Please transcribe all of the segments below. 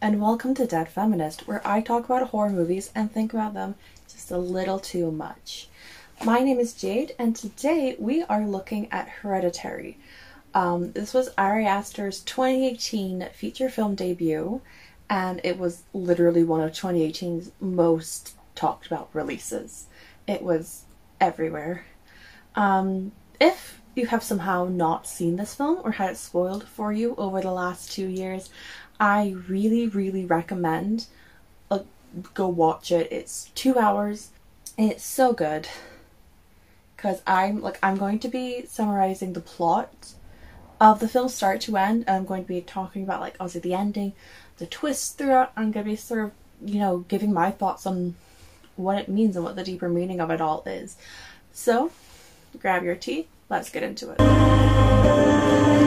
And welcome to Dead Feminist, where I talk about horror movies and think about them just a little too much. My name is Jade, and today we are looking at Hereditary. Um, this was Ari Aster's 2018 feature film debut, and it was literally one of 2018's most talked about releases. It was everywhere. Um, if you have somehow not seen this film or had it spoiled for you over the last two years, I really, really recommend uh, go watch it. It's two hours. It's so good because I'm like I'm going to be summarizing the plot of the film start to end. I'm going to be talking about like obviously the ending, the twists throughout. I'm going to be sort of you know giving my thoughts on what it means and what the deeper meaning of it all is. So grab your tea. Let's get into it.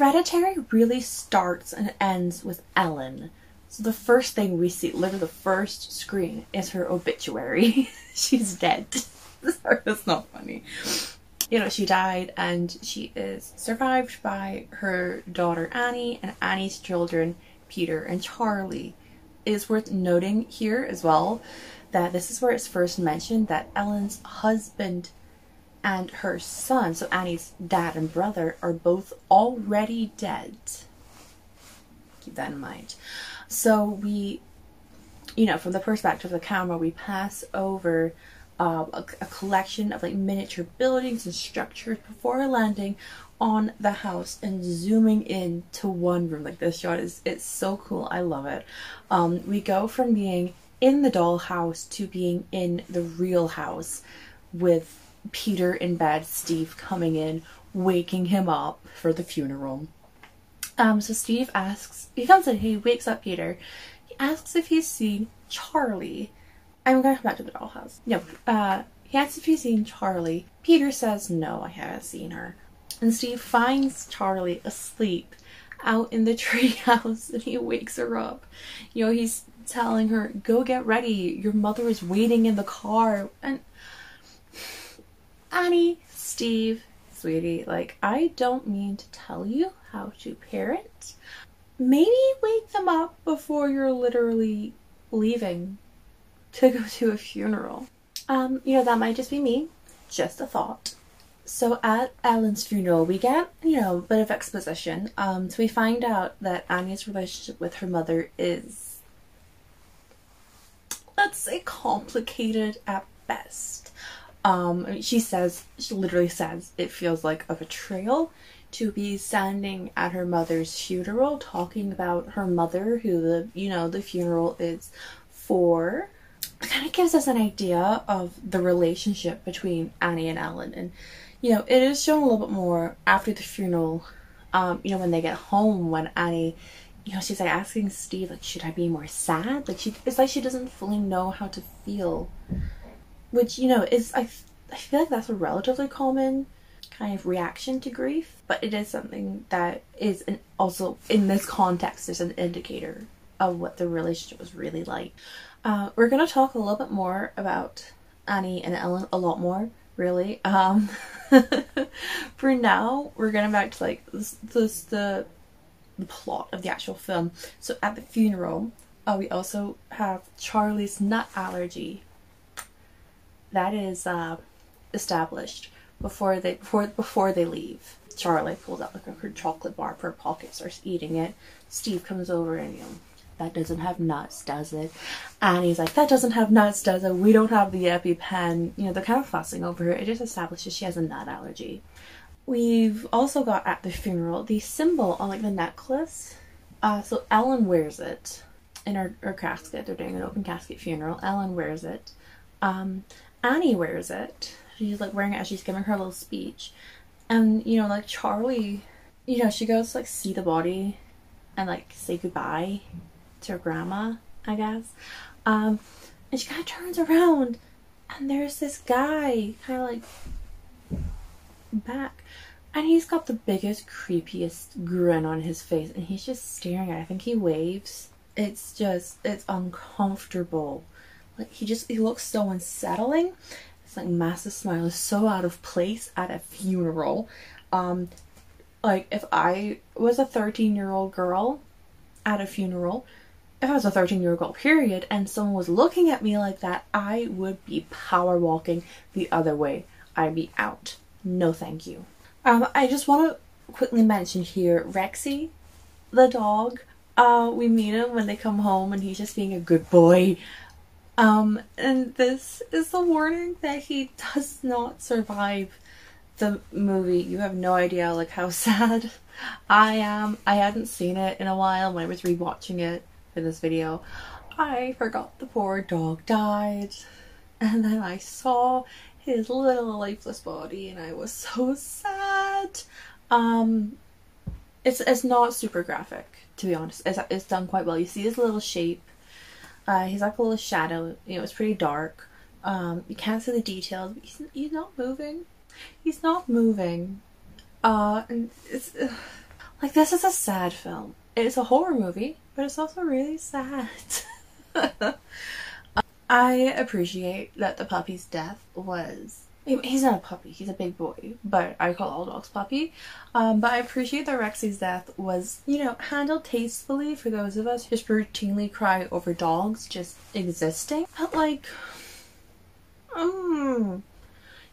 Hereditary really starts and ends with Ellen. So the first thing we see, literally the first screen, is her obituary. She's dead. Sorry, that's not funny. You know, she died and she is survived by her daughter Annie and Annie's children, Peter and Charlie. It is worth noting here as well that this is where it's first mentioned that Ellen's husband and her son, so Annie's dad and brother, are both already dead. Keep that in mind. So we, you know, from the perspective of the camera, we pass over uh, a, a, collection of like miniature buildings and structures before landing on the house and zooming in to one room. Like this shot is it's so cool. I love it. Um, we go from being in the dollhouse to being in the real house with Peter in bed, Steve coming in, waking him up for the funeral. Um, so Steve asks, he comes in, he wakes up Peter. He asks if he's seen Charlie. I'm gonna come back to the dollhouse. No, uh, he asks if he's seen Charlie. Peter says, no, I haven't seen her. And Steve finds Charlie asleep out in the treehouse and he wakes her up. You know, he's telling her, go get ready. Your mother is waiting in the car. And Annie, Steve, sweetie, like, I don't mean to tell you how to parent. Maybe wake them up before you're literally leaving to go to a funeral. Um, you know, that might just be me. Just a thought. So at Ellen's funeral, we get, you know, a bit of exposition. Um, so we find out that Annie's relationship with her mother is let's say complicated at best. Um, she says, she literally says, it feels like a betrayal to be standing at her mother's funeral talking about her mother, who the, you know, the funeral is for. It kind of gives us an idea of the relationship between Annie and Ellen. And, you know, it is shown a little bit more after the funeral, um, you know, when they get home, when Annie you know, she's like asking Steve, like, should I be more sad? Like, she, it's like she doesn't fully know how to feel. Which, you know, is, I, I feel like that's a relatively common kind of reaction to grief, but it is something that is an, also, in this context, is an indicator of what the relationship was really like. Uh, we're to talk a little bit more about Annie and Ellen, a lot more, really. Um, for now, we're to back to, like, this, this the the plot of the actual film. So at the funeral, uh, we also have Charlie's nut allergy. That is uh, established before they before before they leave. Charlie pulls out like her chocolate bar from her pocket, starts eating it. Steve comes over and you know that doesn't have nuts, does it? And he's like, that doesn't have nuts, does it? We don't have the EpiPen. You know, they're kind of fussing over her. It just establishes she has a nut allergy. We've also got at the funeral the symbol on like the necklace. Uh, so Ellen wears it in her, her casket. They're doing an open casket funeral. Ellen wears it. Um, Annie wears it. She's like wearing it as she's giving her little speech. And you know, like Charlie, you know, she goes to like see the body and like say goodbye to her grandma, I guess. Um, and she kind of turns around and there's this guy kind of like back. And he's got the biggest, creepiest grin on his face, and he's just staring at. I think he waves. It's just, it's uncomfortable. He just, he looks so unsettling. It's like massive smile is so out of place at a funeral. Um, Like, if I was a 13 year old girl at a funeral, if I was a 13 year old girl, period, and someone was looking at me like that, I would be power walking the other way. I'd be out. No, thank you. Um, I just want to quickly mention here Rexy, the dog. Uh, we meet him when they come home, and he's just being a good boy. Um, and this is the warning that he does not survive the movie. You have no idea like how sad I am. I hadn't seen it in a while when I was rewatching it for this video. I forgot the poor dog died. And then I saw his little lifeless body and I was so sad. Um it's it's not super graphic, to be honest. It's it's done quite well. You see his little shape. Uh he's like a little shadow, you know, it's pretty dark. Um you can't see the details, but he's, he's not moving. He's not moving. Uh and it's uh, like this is a sad film. It's a horror movie, but it's also really sad. I appreciate that the puppy's death was. He's not a puppy, he's a big boy, but I call all dogs puppy. Um, but I appreciate that Rexy's death was, you know, handled tastefully for those of us who just routinely cry over dogs just existing. But, like, um,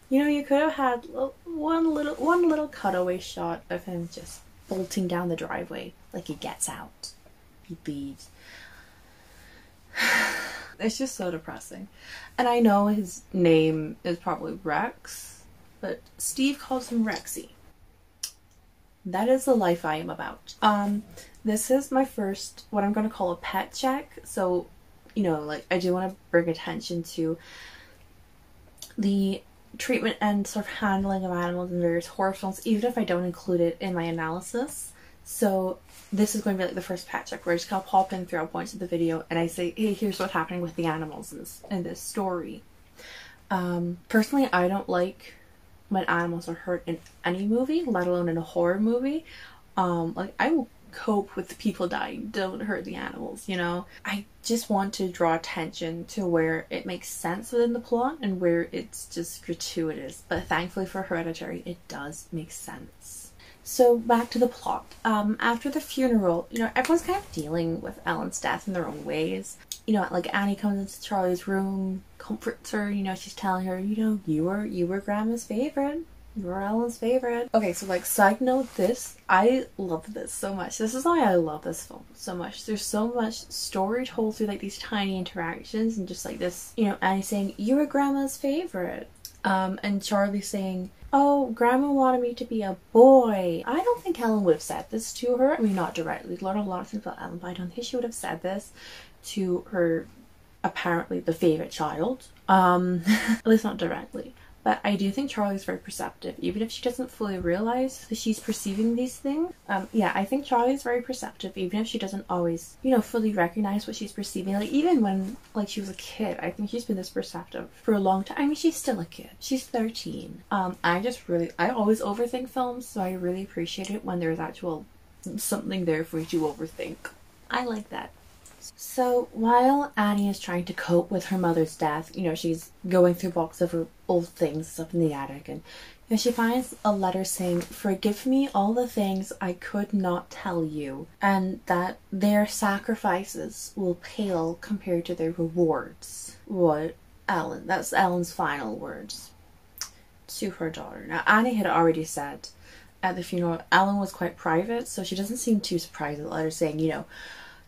you know, you could have had one little one little cutaway shot of him just bolting down the driveway like he gets out. He leaves. It's just so depressing. And I know his name is probably Rex, but Steve calls him Rexy. That is the life I am about. Um, this is my first, what I'm going to call a pet check. So, you know, like, I do want to bring attention to the treatment and sort of handling of animals in various horror films, even if I don't include it in my analysis. So this is going to be like the first pet check where I just kind of pop in throughout points of the video and I say, hey, here's what's happening with the animals in this, in this story. Um, personally, I don't like when animals are hurt in any movie, let alone in a horror movie. Um, like I will cope with the people dying, don't hurt the animals, you know? I just want to draw attention to where it makes sense within the plot and where it's just gratuitous. But thankfully for Hereditary, it does make sense. So back to the plot. Um, after the funeral, you know, everyone's kind of dealing with Ellen's death in their own ways. You know, like Annie comes into Charlie's room, comforts her. You know, she's telling her, you know, you were you were Grandma's favorite. You were Ellen's favorite. Okay, so like side note, this I love this so much. This is why I love this film so much. There's so much story told through like these tiny interactions and just like this, you know, Annie saying, You were grandma's favorite. Um, and Charlie saying, Oh, Grandma wanted me to be a boy. I don't think Ellen would have said this to her. I mean, not directly. We learned a lot of things about Ellen, but I don't think she would have said this to her apparently the favorite child. Um, at least not directly. But I do think Charlie's very perceptive, even if she doesn't fully realize that she's perceiving these things. Um, yeah, I think Charlie's very perceptive, even if she doesn't always, you know, fully recognize what she's perceiving. Like even when like she was a kid, I think she's been this perceptive for a long time. I mean, she's still a kid. She's 13. Um, I just really, I always overthink films, so I really appreciate it when there's actual something there for you to overthink. I like that. So while Annie is trying to cope with her mother's death, you know, she's going through boxes of her old things up in the attic and you know, she finds a letter saying, Forgive me all the things I could not tell you, and that their sacrifices will pale compared to their rewards. What Ellen, that's Ellen's final words to her daughter. Now, Annie had already said at the funeral, Ellen was quite private, so she doesn't seem too surprised at the letter saying, you know,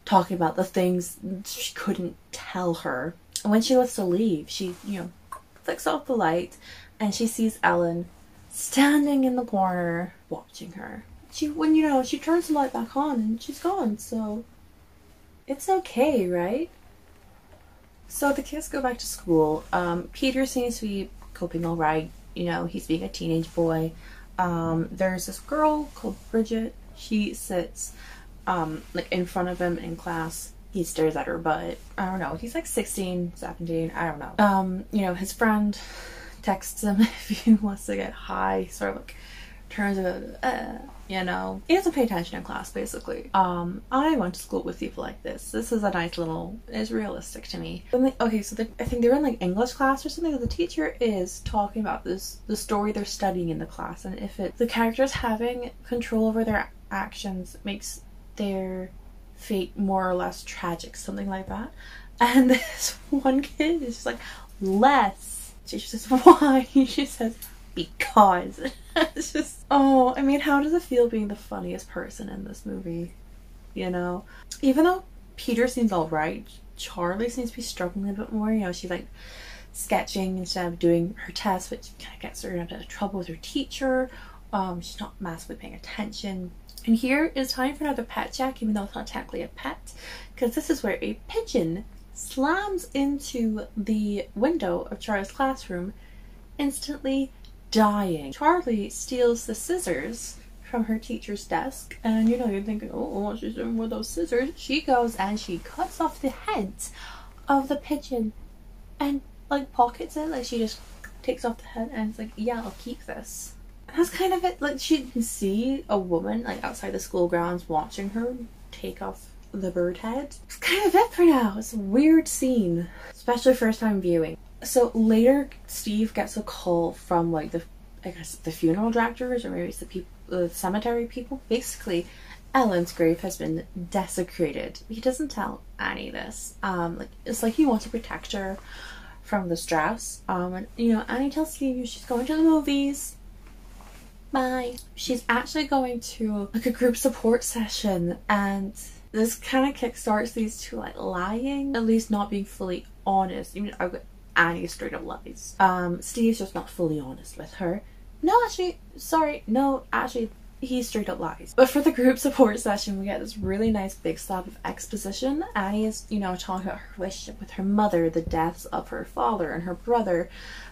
talking about the things she couldn't tell her. And when she wants to leave, she, you know, flicks off the light and she sees Ellen standing in the corner watching her. She, when you know, she turns the light back on and she's gone, so it's okay, right? So the kids go back to school. Um, Peter seems to be coping alright. You know, he's being a teenage boy. Um, there's this girl called Bridget. She sits um, like in front of him in class. He stares at her, but I don't know. He's like 16, 17, I don't know. Um, you know, his friend texts him if he wants to get high, sort of like turns out, uh, you know, he doesn't pay attention in class, basically. Um, I went to school with people like this. This is a nice little, it's realistic to me. They, okay, so I think they're in like English class or something. The teacher is talking about this, the story they're studying in the class, and if it, the characters having control over their actions makes their fate more or less tragic, something like that. And this one kid is just like, less. She says, why? She says, because. it's just, oh, I mean, how does it feel being the funniest person in this movie? You know? Even though Peter seems alright, Charlie seems to be struggling a bit more. You know, she's like sketching instead of doing her test, which kind of gets her into trouble with her teacher. Um, she's not massively paying attention. And here is time for another pet check, even though it's not technically a pet, because this is where a pigeon slams into the window of Charlie's classroom, instantly dying. Charlie steals the scissors from her teacher's desk, and you know, you're thinking, oh, she's doing with those scissors? She goes and she cuts off the heads of the pigeon and like pockets it, like she just takes off the head and it's like, yeah, I'll keep this. That's kind of it. Like she can see a woman like outside the school grounds watching her take off the bird head. It's kind of it for now. It's a weird scene, especially first time viewing. So later, Steve gets a call from like the, I guess the funeral directors or maybe it's the people, the cemetery people. Basically, Ellen's grave has been desecrated. He doesn't tell Annie this. Um, like it's like he wants to protect her from the stress. Um, and you know, Annie tells Steve she's going to the movies. Bye. She's actually going to like a group support session and this kind of kickstarts these two like lying, at least not being fully honest. Even I've got Annie straight up lies. Um, Steve's just not fully honest with her. No, actually, sorry, no, actually, he straight up lies. But for the group support session, we get this really nice big slab of exposition. Annie is, you know, talking about her relationship with her mother, the deaths of her father and her brother,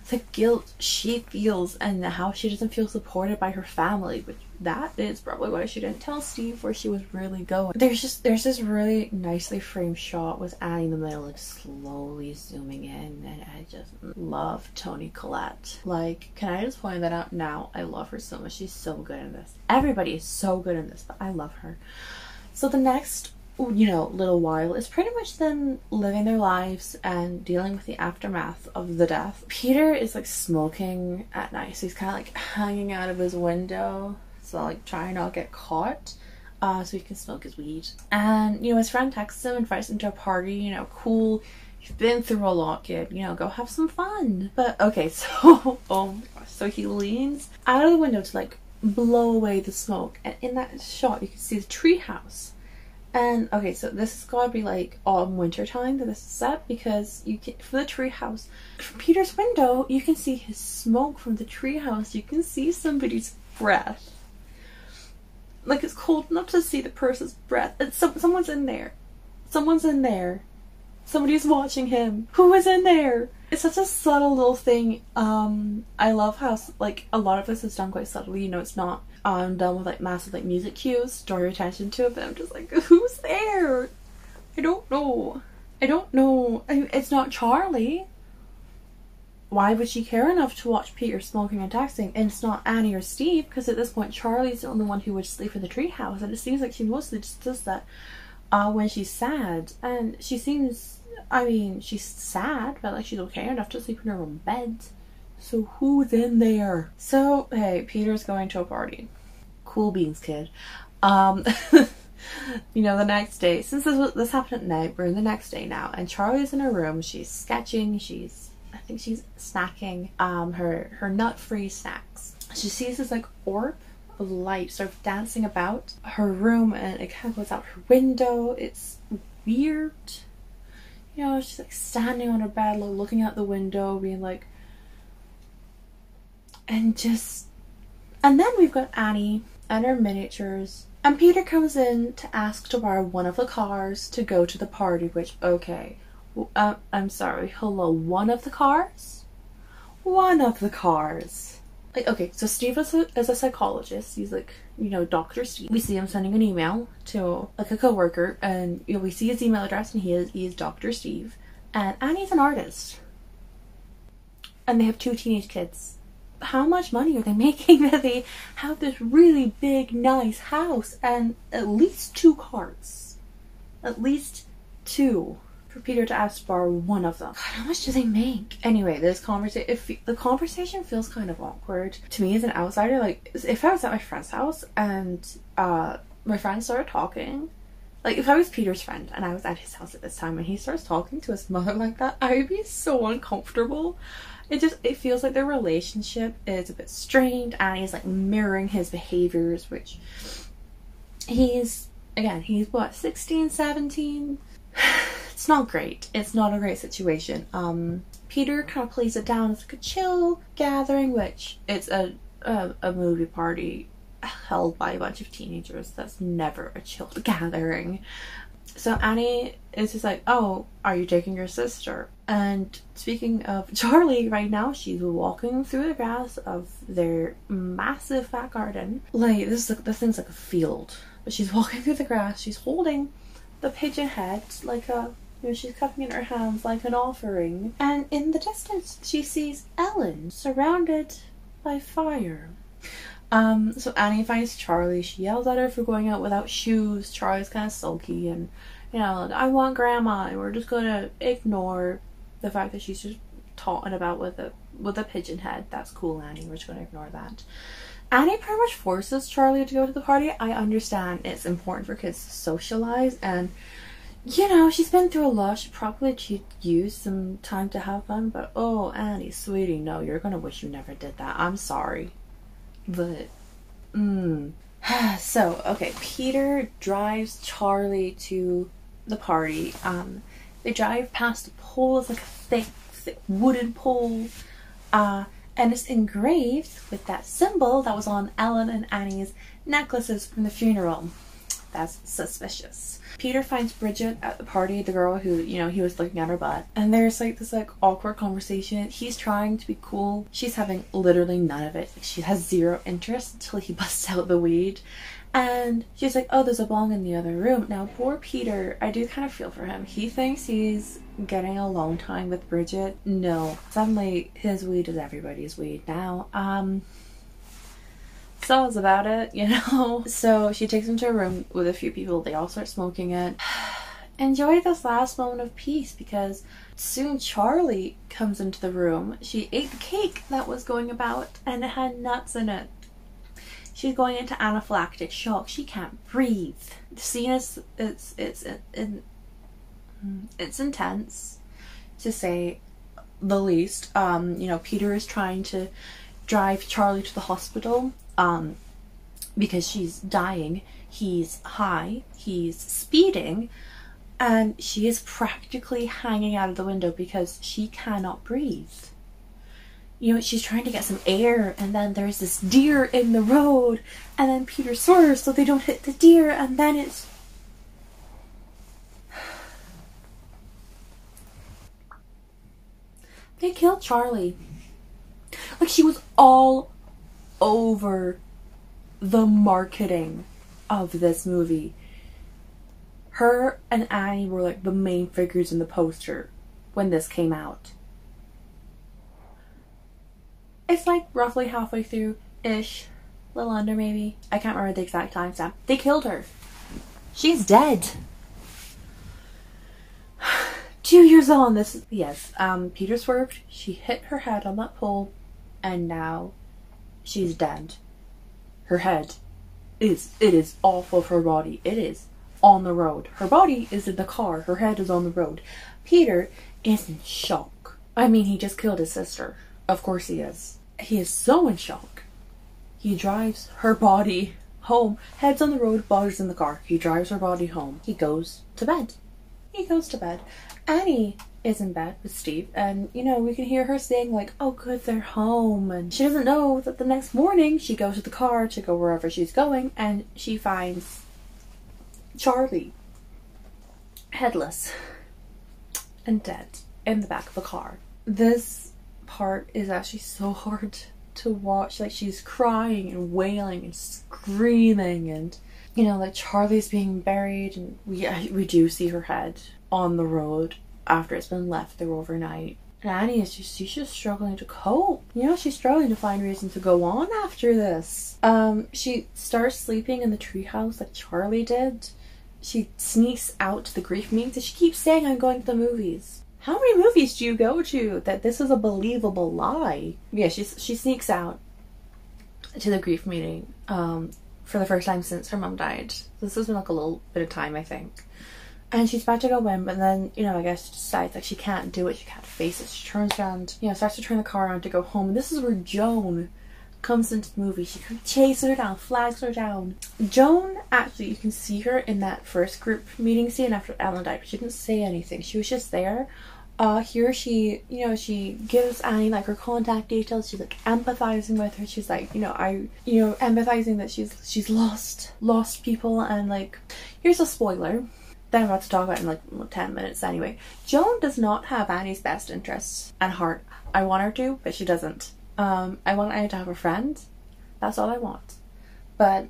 the guilt she feels, and how she doesn't feel supported by her family, which that is probably why she didn't tell Steve where she was really going. There's just there's this really nicely framed shot with Annie in the middle, like slowly zooming in, and I just love Toni Collette. Like, can I just point that out now? I love her so much. She's so good in this. Everybody is so good in this, but I love her. So the next you know, little while is pretty much them living their lives and dealing with the aftermath of the death. Peter is like smoking at night, so he's kind of like hanging out of his window so like try not get caught uh, so he can smoke his weed. And you know, his friend texts him, invites him to a party. You know, cool. You've been through a lot, kid. You know, go have some fun. But okay, so oh my gosh, so he leans out of the window to like blow away the smoke, and in that shot, you can see the treehouse. And okay, so this has got to be like autumn winter time that this is set because you can for the treehouse from Peter's window you can see his smoke from the treehouse. You can see somebody's breath like it's cold enough to see the person's breath. It's some, someone's in there. Someone's in there. Somebody's watching him. Who is in there? It's such a subtle little thing. Um, I love how like a lot of this is done quite subtly. You know, it's not um done with like massive like music cues, draw your attention to it. But I'm just like, who's there? I don't know. I don't know. I, it's not Charlie why would she care enough to watch Peter smoking and texting? And it's not Annie or Steve, because at this point Charlie's the only one who would sleep in the treehouse, and it seems like she mostly just does that uh, when she's sad. And she seems, I mean, she's sad, but like she's okay enough to sleep in her own bed. So who's in there? So hey, Peter's going to a party. Cool beans, kid. Um, you know, the next day, since this this happened at night, we're in the next day now, and Charlie's in her room. She's sketching. She's think she's snacking um, her her nut free snacks. She sees this like orb of light sort of dancing about her room, and it kind of goes out her window. It's weird. You know, she's like standing on her bed, like, looking out the window, being like, and just, and then we've got Annie and her miniatures. And Peter comes in to ask to borrow one of the cars to go to the party, which, okay, uh, I'm sorry, hello, one of the cars? One of the cars. Like, okay, so Steve is a, is a psychologist. He's like, you know, Dr. Steve. We see him sending an email to like a coworker, and you know, we see his email address, and he is he is Dr. Steve. And Annie's an artist, and they have two teenage kids. how much money are they making that they have this really big, nice house and at least two cars? At least two for Peter to ask borrow one of them. God, how much do they make? Anyway, this conversation, if the conversation feels kind of awkward to me as an outsider, like if I was at my friend's house and uh my friend started talking, like if I was Peter's friend and I was at his house at this time and he starts talking to his mother like that, I would be so uncomfortable. It just it feels like their relationship is a bit strained and he's like mirroring his behaviors, which he's again, he's what, 16, 17? It's not great. It's not a great situation. Um, Peter kind of plays it down as like a chill gathering, which it's a, a, a movie party held by a bunch of teenagers. That's never a chill gathering. So Annie is just like, "Oh, are you taking your sister?" And speaking of Charlie, right now she's walking through the grass of their massive back garden. Like this, is, this thing's like a field, but she's walking through the grass. She's holding the pigeon head like a know, she's cupping in her hands like an offering. And in the distance, she sees Ellen surrounded by fire. Um, so Annie finds Charlie. She yells at her for going out without shoes. Charlie's kind of sulky and, you know, I want grandma, and we're just gonna ignore the fact that she's just talking about with a with a pigeon head. That's cool, Annie. We're just gonna ignore that. Annie pretty much forces Charlie to go to the party. I understand it's important for kids to socialize and you know, she's been through a lot. She probably could use some time to have fun, but oh, Annie, sweetie, no, you're gonna wish you never did that. I'm sorry. But, mm. so, okay, Peter drives Charlie to the party. Um, they drive past a pole, it's like a thick, thick wooden pole. Uh, and it's engraved with that symbol that was on Ellen and Annie's necklaces from the funeral. That's suspicious. Peter finds Bridget at the party, the girl who, you know, he was looking at her butt. And there's like this like awkward conversation. He's trying to be cool. She's having literally none of it. She has zero interest until he busts out the weed. And she's like, oh, there's a bong in the other room. Now, poor Peter, I do kind of feel for him. He thinks he's getting a long time with Bridget. No. Suddenly, his weed is everybody's weed now. Um, so that's about it, you know? So she takes him to a room with a few people. They all start smoking it. Enjoy this last moment of peace because soon Charlie comes into the room. She ate the cake that was going about and it had nuts in it. She's going into anaphylactic shock. She can't breathe. The scene is it's it's it's, it's intense to say the least. Um, you know, Peter is trying to drive Charlie to the hospital um, because she's dying. He's high, he's speeding, and she is practically hanging out of the window because she cannot breathe. You know, she's trying to get some air, and then there's this deer in the road, and then Peter swerves so they don't hit the deer, and then it's. They killed Charlie. Like, she was all over the marketing of this movie. Her and Annie were like the main figures in the poster when this came out. It's like roughly halfway through ish, a little under maybe. I can't remember the exact time stamp. They killed her. She's dead. Two years on this yes, um Peter swerved, she hit her head on that pole, and now she's dead. Her head is it is off of her body. It is on the road. Her body is in the car. Her head is on the road. Peter is in shock. I mean, he just killed his sister. Of course he is. He is so in shock. He drives her body home. Head's on the road, body's in the car. He drives her body home. He goes to bed. He goes to bed. Annie is in bed with Steve, and you know, we can hear her saying, like, oh, good, they're home. And she doesn't know that the next morning she goes to the car to go wherever she's going, and she finds Charlie headless and dead in the back of the car. This part is actually so hard to watch. Like, she's crying and wailing and screaming, and you know, like Charlie's being buried, and we, we do see her head on the road after it's been left there overnight. And Annie is just she's just struggling to cope. You know, she's struggling to find reason to go on after this. Um, she starts sleeping in the treehouse like Charlie did. She sneaks out to the grief meetings and she keeps saying I'm going to the movies. How many movies do you go to that this is a believable lie? Yeah, she she sneaks out to the grief meeting um, for the first time since her mom died. This has been like a little bit of time, I think. And she's about to go in, but then, you know, I guess she decides like she can't do it, she can't face it. She turns around, you know, starts to turn the car around to go home. And this is where Joan comes into the movie. She kind of chases her down, flags her down. Joan, actually, you can see her in that first group meeting scene after Ellen died, but she didn't say anything. She was just there. Uh, here she, you know, she gives Annie like her contact details. She's like empathizing with her. She's like, you know, I, you know, empathizing that she's she's lost lost people and like, here's a spoiler that I'm about to talk about in like 10 minutes anyway. Joan does not have Annie's best interests at heart. I want her to, but she doesn't. Um, I want Annie to have a friend. That's all I want. But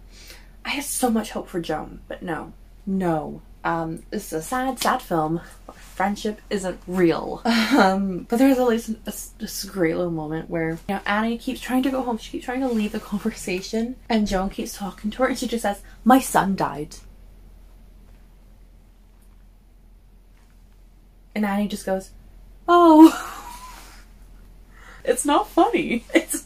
I had so much hope for Joan, but no. No. Um, this is a sad, sad film. Friendship isn't real. Um, but there's at least a, a, great little moment where you know Annie keeps trying to go home. She keeps trying to leave the conversation, and Joan keeps talking to her, and she just says, "My son died." And Annie just goes, "Oh." it's not funny. It's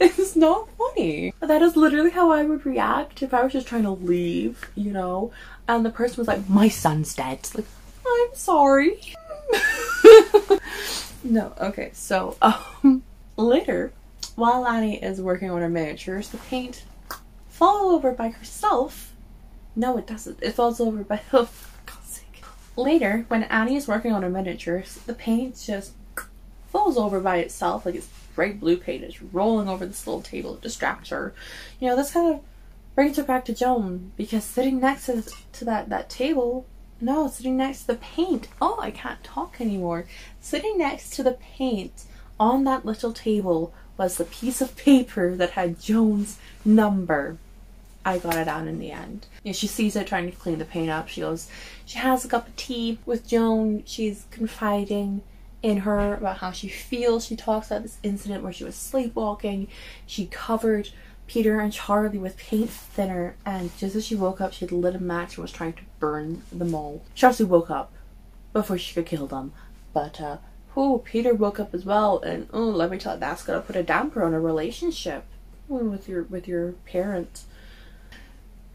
it's not funny. That is literally how I would react if I was just trying to leave, you know, and the person was like, "My son's dead." Like, I'm sorry. no, okay. So, um, later, while Annie is working on her miniatures, the paint falls over by herself. No, it doesn't. It falls over by oh, Later, when Annie is working on her miniatures, the paint just falls over by itself, like it's bright blue paint is rolling over this little table. It distracts her. You know, this kind of brings her back to Joan because sitting next to, to that, that table, no, sitting next to the paint. Oh, I can't talk anymore. Sitting next to the paint on that little table was the piece of paper that had Joan's number. I got it out in the end. Yeah, she sees it trying to clean the paint up. She goes, she has a cup of tea with Joan. She's confiding in her about how she feels. She talks about this incident where she was sleepwalking. She covered Peter and Charlie with paint thinner, and just as she woke up, she had lit a match and was trying to burn them all. She obviously woke up before she could kill them, but uh, oh, Peter woke up as well, and oh, let me tell you, that's gonna put a damper on a relationship with your with your parents.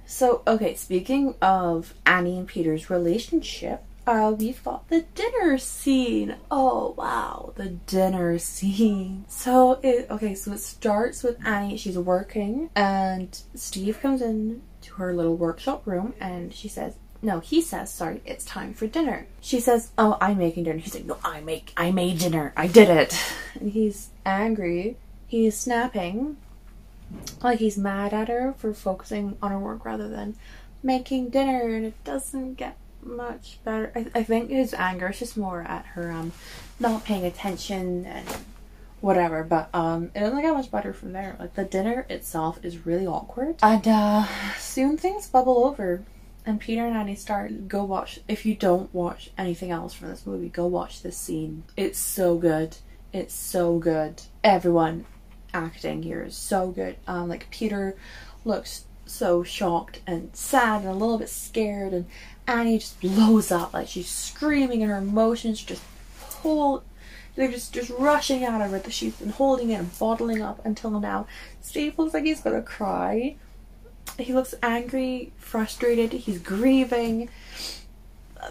So, okay, speaking of Annie and Peter's relationship, uh, we've got the dinner scene. Oh wow, the dinner scene. So it okay, so it starts with Annie. She's working, and Steve comes in to her little workshop room, and she says, "No," he says, "Sorry, it's time for dinner." She says, "Oh, I'm making dinner." He's like, "No, I make, I made dinner. I did it." And he's angry. He's snapping, like he's mad at her for focusing on her work rather than making dinner, and it doesn't get much better. I, I think his anger is just more at her um not paying attention and whatever. But um it doesn't get much better from there. Like the dinner itself is really awkward. And uh soon things bubble over. And Peter and Annie start go watch if you don't watch anything else from this movie, go watch this scene. It's so good. It's so good. Everyone acting here is so good. Um like Peter looks so shocked and sad and a little bit scared and Annie just blows up like she's screaming and her emotions just pull they're just just rushing out of her that she's been holding it and bottling up until now. Steve looks like he's gonna cry. He looks angry, frustrated, he's grieving.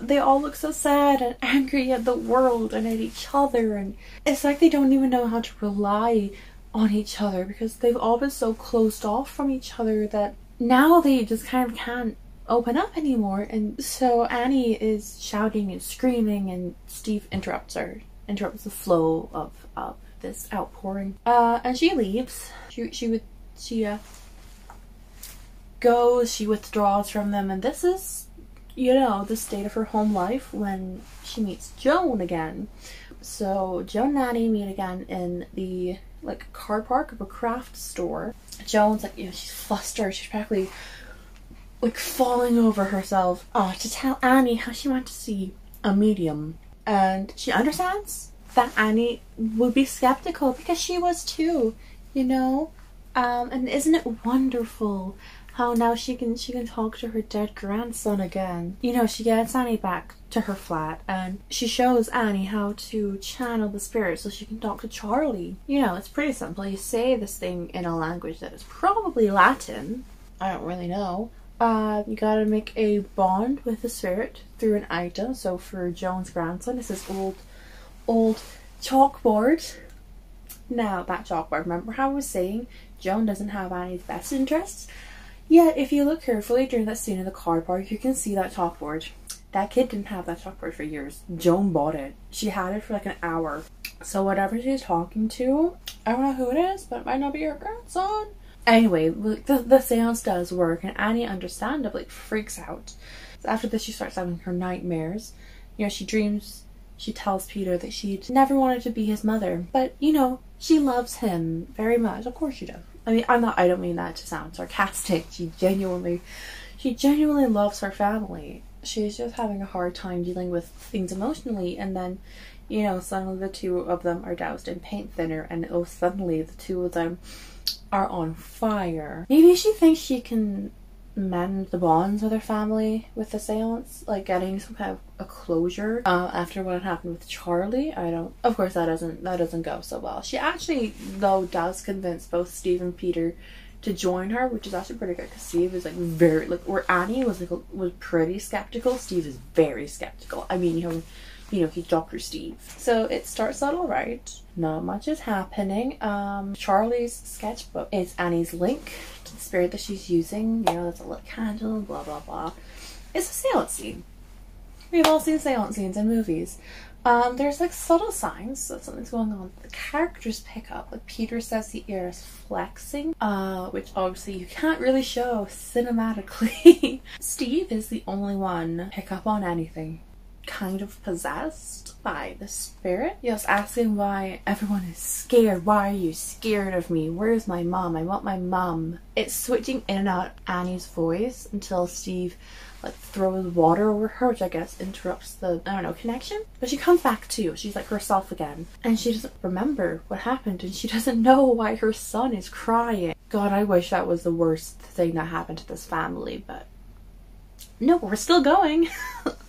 They all look so sad and angry at the world and at each other and it's like they don't even know how to rely on each other because they've all been so closed off from each other that now they just kind of can't open up anymore. And so Annie is shouting and screaming, and Steve interrupts her, interrupts the flow of, of this outpouring. Uh, and she leaves. She she would she uh, goes. She withdraws from them, and this is you know the state of her home life when she meets Joan again. So Joan and Annie meet again in the like car park of a craft store. Joan's like, you know, she's flustered. She's practically like falling over herself uh, to tell Annie how she went to see a medium. And she understands that Annie would be skeptical because she was too, you know. Um, and isn't it wonderful how now she can she can talk to her dead grandson again. You know, she gets Annie back to her flat and she shows Annie how to channel the spirit so she can talk to Charlie. You know, it's pretty simple. You say this thing in a language that is probably Latin. I don't really know. Uh, you gotta make a bond with the spirit through an item. So for Joan's grandson, this is old, old chalkboard. Now that chalkboard. Remember how I was saying Joan doesn't have Annie's best interests? Yet, if you look carefully during that scene in the car park, you can see that chalkboard. That kid didn't have that chalkboard for years. Joan bought it. She had it for like an hour. So whatever she's talking to, I don't know who it is, but it might not be her grandson. Anyway, the, the seance does work, and Annie understandably freaks out. So after this, she starts having her nightmares. You know, she dreams, she tells Peter that she never wanted to be his mother, but you know, she loves him very much. Of course she does. I mean, I'm not. I don't mean that to sound sarcastic. She genuinely, she genuinely loves her family. She's just having a hard time dealing with things emotionally, and then, you know, suddenly the two of them are doused in paint thinner, and oh, suddenly the two of them are on fire. Maybe she thinks she can mend the bonds with her family with the seance, like getting some kind of a closure uh, after what happened with Charlie. I don't. Of course, that doesn't that doesn't go so well. She actually though does convince both Steve and Peter to join her, which is actually pretty good because Steve is like very like where Annie was like was pretty skeptical. Steve is very skeptical. I mean, you know, you know he's Doctor Steve. So it starts out all right. Not much is happening. Um, Charlie's sketchbook is Annie's link to the spirit that she's using. You know, that's a little candle, blah blah blah. It's a seance scene. We've all seen seance scenes in movies. Um, there's like subtle signs that something's going on. The characters pick up. Like Peter says the ear is flexing, uh, which obviously you can't really show cinematically. Steve is the only one pick up on anything kind of possessed by the spirit. He was asking why everyone is scared. Why are you scared of me? Where's my mom? I want my mom. It's switching in and out Annie's voice until Steve like throws water over her, which I guess interrupts the I don't know connection. But she comes back too. She's like herself again, and she doesn't remember what happened, and she doesn't know why her son is crying. God, I wish that was the worst thing that happened to this family, but no, we're still going.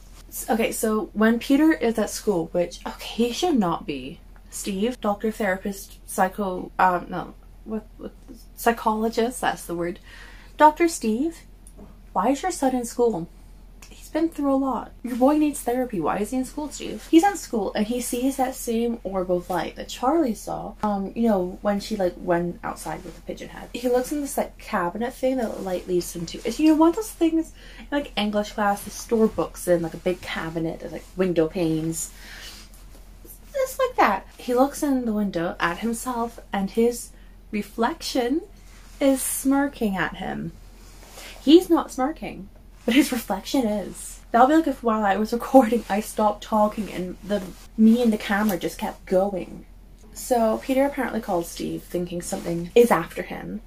Okay, so when Peter is at school, which okay, he should not be. Steve, doctor, therapist, psycho, um, no, what, what, psychologist. That's the word. Doctor Steve, why is your son in school? Been through a lot. Your boy needs therapy. Why is he in school, Steve? He's in school and he sees that same orb of light that Charlie saw. Um, you know, when she like went outside with the pigeon head. He looks in this like cabinet thing that light leads him to. It's you know one of those things in, like English class, the store books in like a big cabinet, there's like window panes. Just like that. He looks in the window at himself and his reflection is smirking at him. He's not smirking, but his reflection is. That'll be like if while I was recording I stopped talking and the me and the camera just kept going. So Peter apparently called Steve thinking something is after him.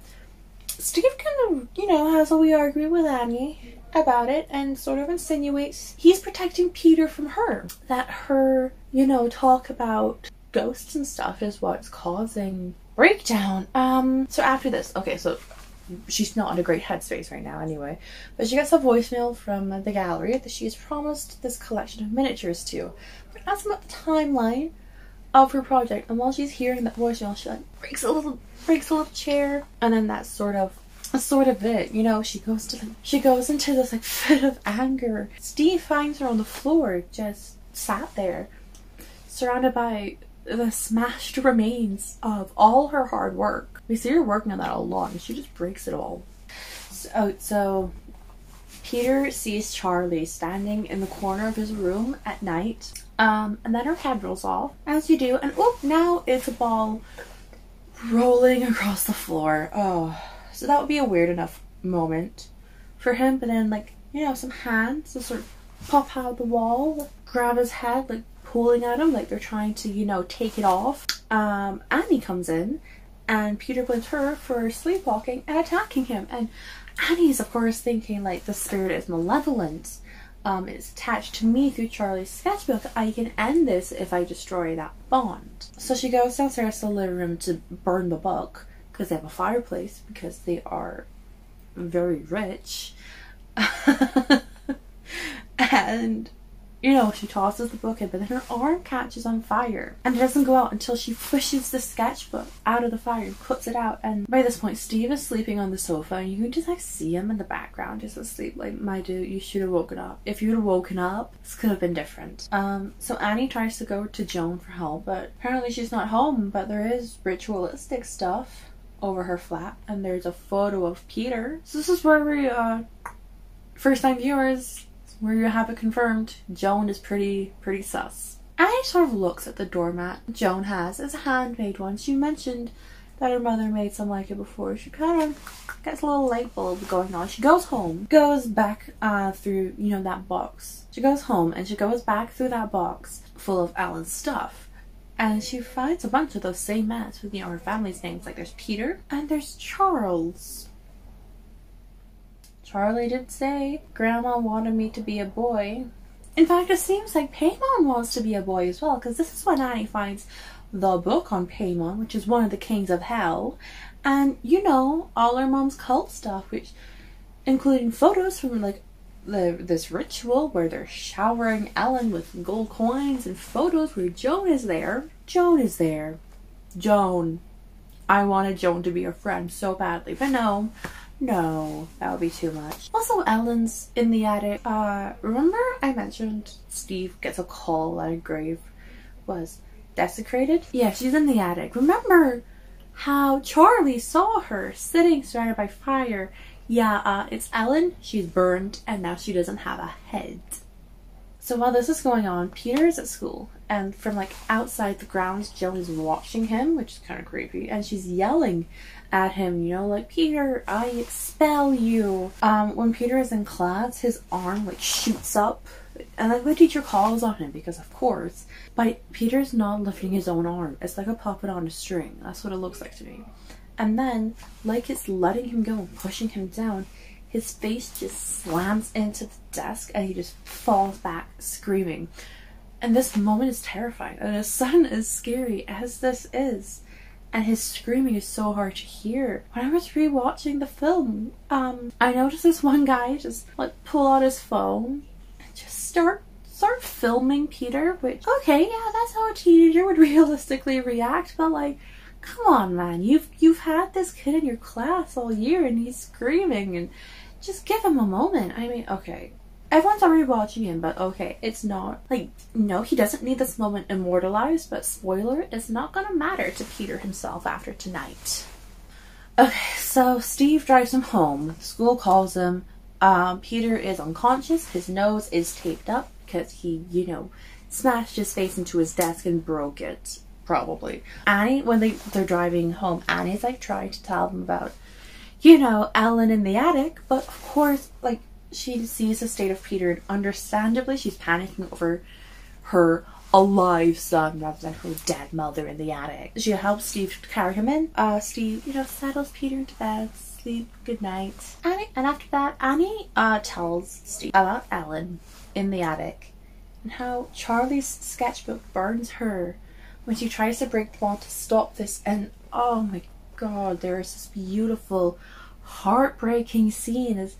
Steve kind of, you know, has a wee argument with Annie about it and sort of insinuates he's protecting Peter from her. That her, you know, talk about ghosts and stuff is what's causing breakdown. Um, so after this, okay, so she's not in a great headspace right now anyway, but she gets a voicemail from the gallery that she she's promised this collection of miniatures to. But asks about the timeline of her project, and while she's hearing that voicemail, she like breaks a little breaks a little chair, and then that's sort of sort of it. You know, she goes to the, she goes into this like fit of anger. Steve finds her on the floor, just sat there, surrounded by the smashed remains of all her hard work. We see her working on that a lot, and she just breaks it all. So, so Peter sees Charlie standing in the corner of his room at night, um, and then her head rolls off, as you do, and oh, now it's a ball rolling across the floor. Oh. So that would be a weird enough moment for him. But then, like, you know, some hands just sort of pop out of the wall, grab his head, like pulling at him, like they're trying to, you know, take it off. Um, Annie comes in and Peter blames her for sleepwalking and attacking him. And Annie's, of course, thinking like the spirit is malevolent. um, is attached to me through Charlie's sketchbook, I can end this if I destroy that bond. So she goes downstairs to the living room to burn the book because they have a fireplace because they are very rich. and you know, she tosses the book in, but then her arm catches on fire. And it doesn't go out until she pushes the sketchbook out of the fire and puts it out. And by this point, Steve is sleeping on the sofa, and you can just like see him in the background just asleep. Like, my dude, you should have woken up. If you would have woken up, this could have been different. Um, so Annie tries to go to Joan for help, but apparently she's not home. But there is ritualistic stuff over her flat, and there's a photo of Peter. So this is where we, uh, first time viewers where you have it confirmed, Joan is pretty, pretty sus. Annie sort of looks at the doormat Joan has. It's a handmade one. She mentioned that her mother made some like it before. She kind of gets a little light bulb going on. She goes home, goes back uh, through, you know, that box. She goes home and she goes back through that box full of Alan's stuff. And she finds a bunch of those same mats with, you know, her family's names. Like there's Peter and there's Charles. Charlie did say Grandma wanted me to be a boy. In fact, it seems like Paimon wants to be a boy as well, because this is when Annie finds the book on Paimon, which is one of the kings of hell, and you know all her mom's cult stuff, which including photos from like the this ritual where they're showering Ellen with gold coins and photos where Joan is there. Joan is there. Joan. I wanted Joan to be a friend so badly, but no, no, that would be too much. Also, Ellen's in the attic. Uh, remember I mentioned Steve gets a call that a grave was desecrated? Yeah, she's in the attic. Remember how Charlie saw her sitting surrounded by fire? Yeah, uh, it's Ellen. She's burned and now she doesn't have a head. So while this is going on, Peter is at school, and from like outside the grounds, Joan is watching him, which is kind of creepy, and she's yelling at him, you know, like, Peter, I expel you. Um, when Peter is in class, his arm like shoots up and like the teacher calls on him because of course, but Peter's not lifting his own arm. It's like a puppet on a string. That's what it looks like to me. And then, like it's letting him go and pushing him down, his face just slams into the desk and he just falls back screaming. And this moment is terrifying. And as sudden as scary as this is, and his screaming is so hard to hear. When I was rewatching the film, um, I noticed this one guy just like pull out his phone and just start start filming Peter, which okay, yeah, that's how a teenager would realistically react, but like come on man, you've you've had this kid in your class all year and he's screaming and just give him a moment. I mean, okay, everyone's already watching him, but okay, it's not like no, he doesn't need this moment immortalized, but spoiler, it's not gonna matter to Peter himself after tonight. Okay, so Steve drives him home. School calls him. Um, Peter is unconscious. His nose is taped up because he, you know, smashed his face into his desk and broke it. Probably. Annie, when they they're driving home, Annie's like trying to tell them about, you know, Ellen in the attic, but of course, like she sees the state of Peter and understandably she's panicking over her alive son rather than her dead mother in the attic. She helps Steve carry him in. Uh, Steve, you know, settles Peter into bed, sleep, good night. Annie, and after that, Annie uh, tells Steve about Ellen in the attic and how Charlie's sketchbook burns her when she tries to break the law to stop this. And oh my god, there is this beautiful, heartbreaking scene as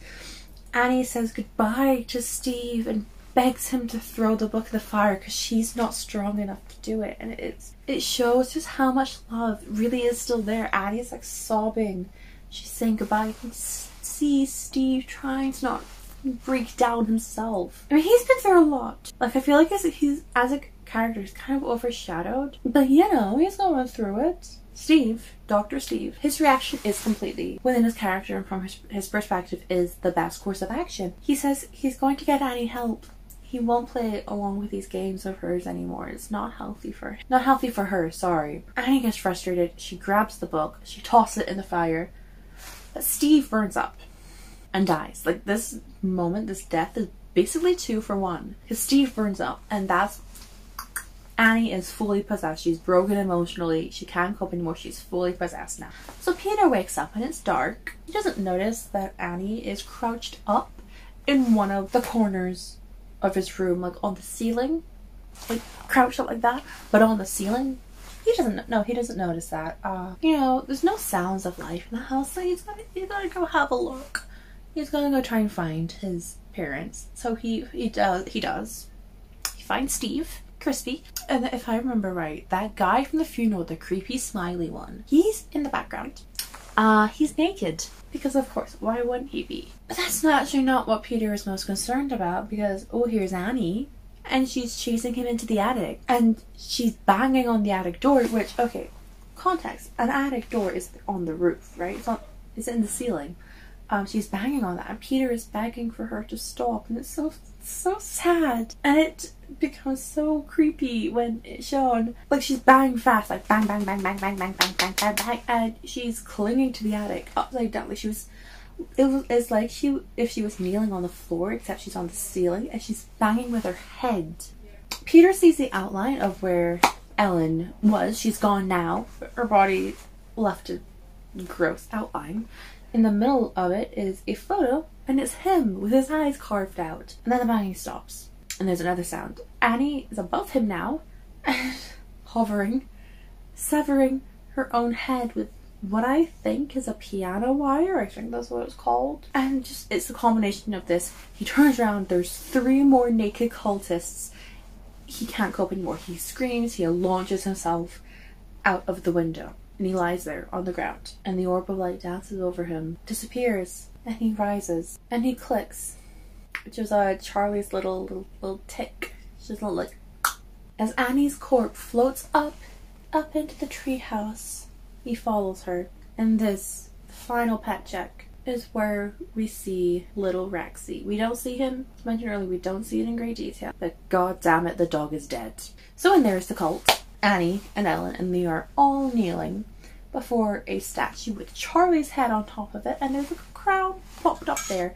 Annie says goodbye to Steve and begs him to throw the book in the fire because she's not strong enough to do it. And it's it shows just how much love really is still there. Annie is like sobbing. She's saying goodbye. You can see Steve trying to not break down himself. I mean, he's been through a lot. Like, I feel like as he's as a character, he's kind of overshadowed. But you know, he's going through it. Steve, Dr. Steve, his reaction is completely within his character and from his, his perspective is the best course of action. He says he's going to get Annie help. He won't play along with these games of hers anymore. It's not healthy for her. Not healthy for her, sorry. Annie gets frustrated. She grabs the book. She tosses it in the fire. But Steve burns up and dies. Like this moment, this death is basically two for one. Because Steve burns up and that's Annie is fully possessed. She's broken emotionally. She can't cope anymore. She's fully possessed now. So Peter wakes up and it's dark. He doesn't notice that Annie is crouched up in one of the corners of his room, like on the ceiling, like crouched up like that, but on the ceiling. He doesn't no, he doesn't notice that. Uh, you know, there's no sounds of life in the house, so he's gonna he's gonna go have a look. He's gonna go try and find his parents. So he he does he does. He finds Steve, Crispy, and if I remember right, that guy from the funeral, the creepy smiley one, he's in the background. Uh, he's naked. Because of course, why wouldn't he be? But that's not actually not what Peter is most concerned about because oh here's Annie and she's chasing him into the attic and she's banging on the attic door which okay context an attic door is on the roof right it's not it's in the ceiling um, she's banging on that and peter is begging for her to stop and it's so so sad and it becomes so creepy when it's shown like she's banging fast like bang bang bang bang bang bang bang bang bang bang and she's clinging to the attic upside down like she was it was it's like she if she was kneeling on the floor except she's on the ceiling and she's banging with her head peter sees the outline of where ellen was she's gone now her body left a gross outline in the middle of it is a photo and it's him with his eyes carved out and then the banging stops and there's another sound annie is above him now hovering severing her own head with what I think is a piano wire. I think that's what it's called. And just it's a combination of this. He turns around, there's three more naked cultists. He can't cope anymore. He screams, he launches himself out of the window. And he lies there on the ground. And the orb of light dances over him, disappears, and he rises. And he clicks. Which is uh, Charlie's little little little tick. Little like as Annie's corpse floats up up into the treehouse he follows her. And this final pet check is where we see little Rexy. We don't see him, as mentioned earlier, we don't see it in great detail, but god damn it, the dog is dead. So in there's the cult, Annie and Ellen, and they are all kneeling before a statue with Charlie's head on top of it, and there's a crown popped up there.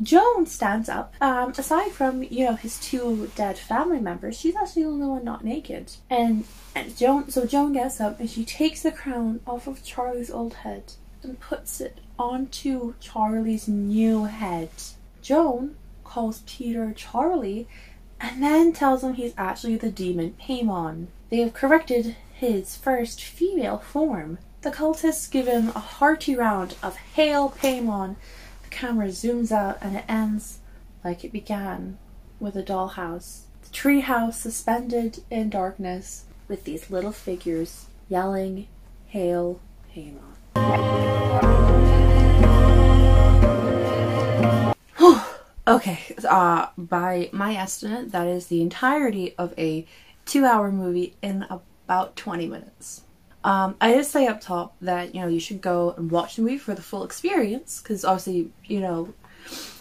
Joan stands up. Um, aside from you know his two dead family members, she's actually the only one not naked. And and Joan, so Joan gets up and she takes the crown off of Charlie's old head and puts it onto Charlie's new head. Joan calls Peter Charlie and then tells him he's actually the demon Paimon. They have corrected his first female form. The cultists give him a hearty round of Hail Paimon the camera zooms out and it ends like it began with a dollhouse. The treehouse suspended in darkness with these little figures yelling, Hail, Paimon. okay, uh, by my estimate, that is the entirety of a two hour movie in about 20 minutes. Um, I did say up top that you know you should go and watch the movie for the full experience because obviously you know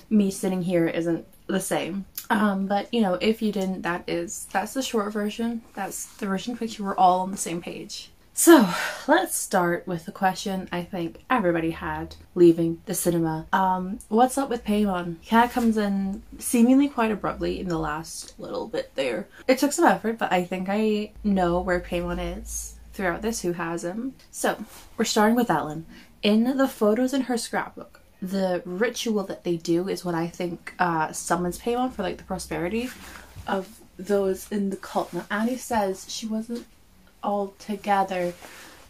me sitting here isn't the same. Um, but you know if you didn't, that is that's the short version. That's the version which you were all on the same page. So let's start with the question I think everybody had leaving the cinema. Um, what's up with Paimon? Cat comes in seemingly quite abruptly in the last little bit there. It took some effort, but I think I know where Paimon is throughout this who has him. So, we're starting with Ellen. In the photos in her scrapbook, the ritual that they do is what I think uh, summons Paimon for like the prosperity of those in the cult. Now, Annie says she wasn't all together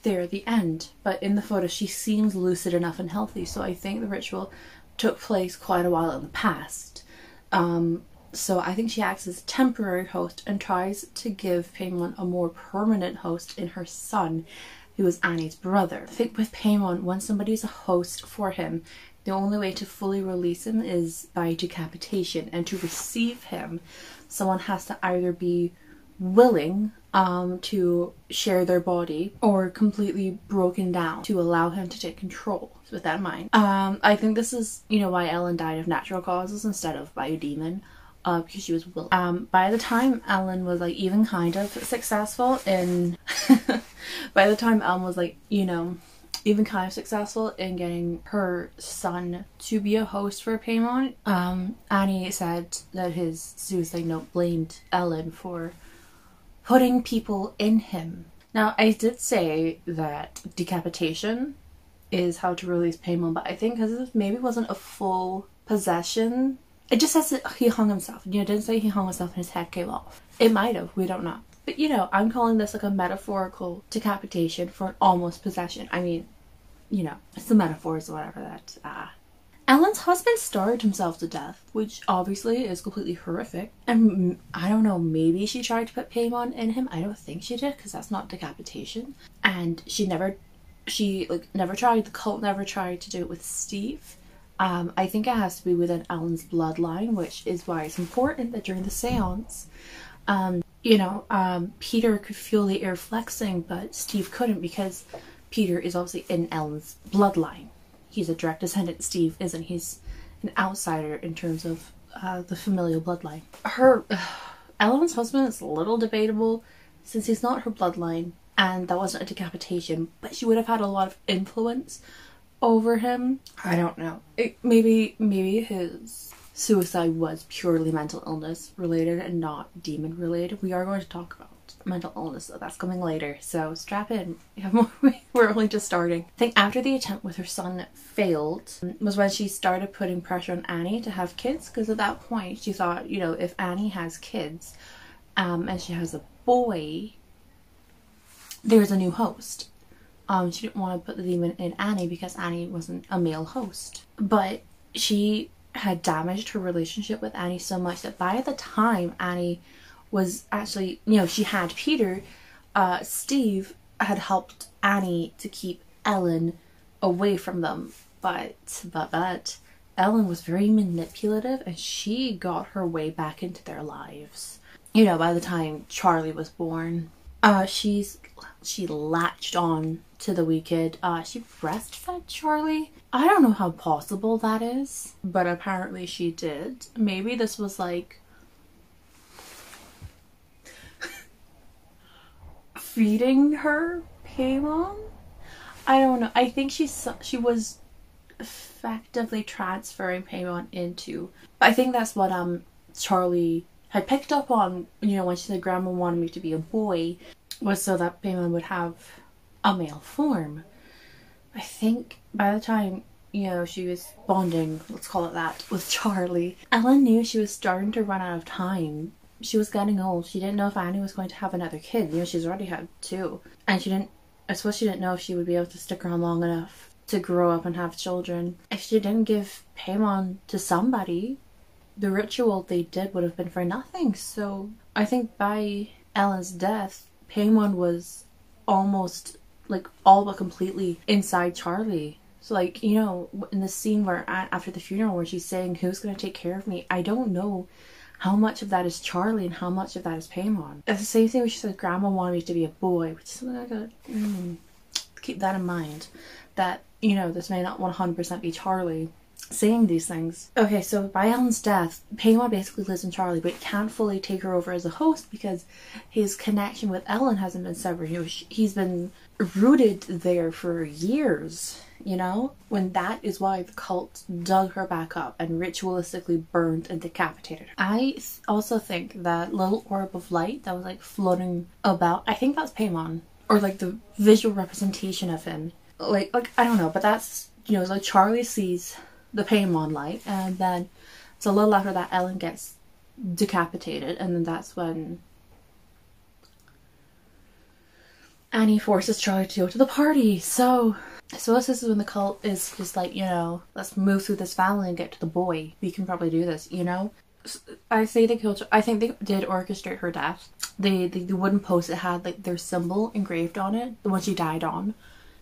there at the end, but in the photo she seems lucid enough and healthy, so I think the ritual took place quite a while in the past. Um, so I think she acts as a temporary host and tries to give Paimon a more permanent host in her son, who is Annie's brother. I think with Paimon, when somebody's a host for him, the only way to fully release him is by decapitation. And to receive him, someone has to either be willing um, to share their body or completely broken down to allow him to take control. With that in mind, um, I think this is, you know, why Ellen died of natural causes instead of by a demon uh, because she was will. Um, by the time Ellen was like even kind of successful in, by the time Ellen was like you know, even kind of successful in getting her son to be a host for Paimon, um, Annie said that his suicide note blamed Ellen for putting people in him. Now I did say that decapitation is how to release Paimon, but I think because it maybe wasn't a full possession It just says that he hung himself. You know, it didn't say he hung himself and his head came off. It might have. We don't know. But you know, I'm calling this like a metaphorical decapitation for an almost possession. I mean, you know, it's the metaphors or whatever that. Uh. Ellen's husband starved himself to death, which obviously is completely horrific. And I don't know, maybe she tried to put Paimon in him. I don't think she did because that's not decapitation. And she never, she like never tried. The cult never tried to do it with Steve. Um, I think it has to be within Ellen's bloodline, which is why it's important that during the seance, um, you know, um, Peter could feel the air flexing, but Steve couldn't because Peter is obviously in Ellen's bloodline. He's a direct descendant. Steve isn't. He's an outsider in terms of uh, the familial bloodline. Her, uh, Ellen's husband is a little debatable since he's not her bloodline, and that wasn't a decapitation, but she would have had a lot of influence over him. I don't know. It, maybe maybe his suicide was purely mental illness related and not demon related. We are going to talk about mental illness, so that's coming later. So strap in. We have more. We're only just starting. I think after the attempt with her son failed was when she started putting pressure on Annie to have kids because at that point she thought, you know, if Annie has kids, um, and she has a boy, there's a new host um, she didn't want to put the demon in Annie because Annie wasn't a male host. But she had damaged her relationship with Annie so much that by the time Annie was actually, you know, she had Peter, uh, Steve had helped Annie to keep Ellen away from them. But, but, but, Ellen was very manipulative and she got her way back into their lives. You know, by the time Charlie was born, uh, she's she latched on to the wee kid. Uh, she breastfed Charlie. I don't know how possible that is, but apparently she did. Maybe this was like feeding her Paimon. I don't know. I think she's she was effectively transferring Paimon into. I think that's what um Charlie had picked up on. You know when she said Grandma wanted me to be a boy, was so that Paimon would have a male form. I think by the time, you know, she was bonding, let's call it that, with Charlie, Ellen knew she was starting to run out of time. She was getting old. She didn't know if Annie was going to have another kid. You know, she's already had two. And she didn't, I suppose she didn't know if she would be able to stick around long enough to grow up and have children. If she didn't give Paimon to somebody, the ritual they did would have been for nothing. So I think by Ellen's death, Paimon was almost like all but completely inside Charlie. So like you know in the scene where after the funeral where she's saying who's gonna take care of me, I don't know how much of that is Charlie and how much of that is Paimon. It's the same thing when she said Grandma wanted me to be a boy, which is something I gotta mm, keep that in mind. That you know this may not one hundred percent be Charlie, saying these things. Okay, so by Ellen's death, Paimon basically lives in Charlie, but can't fully take her over as a host because his connection with Ellen hasn't been severed. he's been rooted there for years, you know? When that is why the cult dug her back up and ritualistically burned and decapitated her. I also think that little orb of light that was like floating about, I think that's Paimon. Or like the visual representation of him. Like, like I don't know, but that's, you know, like Charlie sees the Paimon light, and then it's a little after that Ellen gets decapitated, and then that's when Annie forces Charlie to go to the party. So Suppose this is when the cult is just like, you know, let's move through this family and get to the boy. We can probably do this, you know? I say they killed. I think they did orchestrate her death. They the, the wooden post it had like their symbol engraved on it, the one she died on.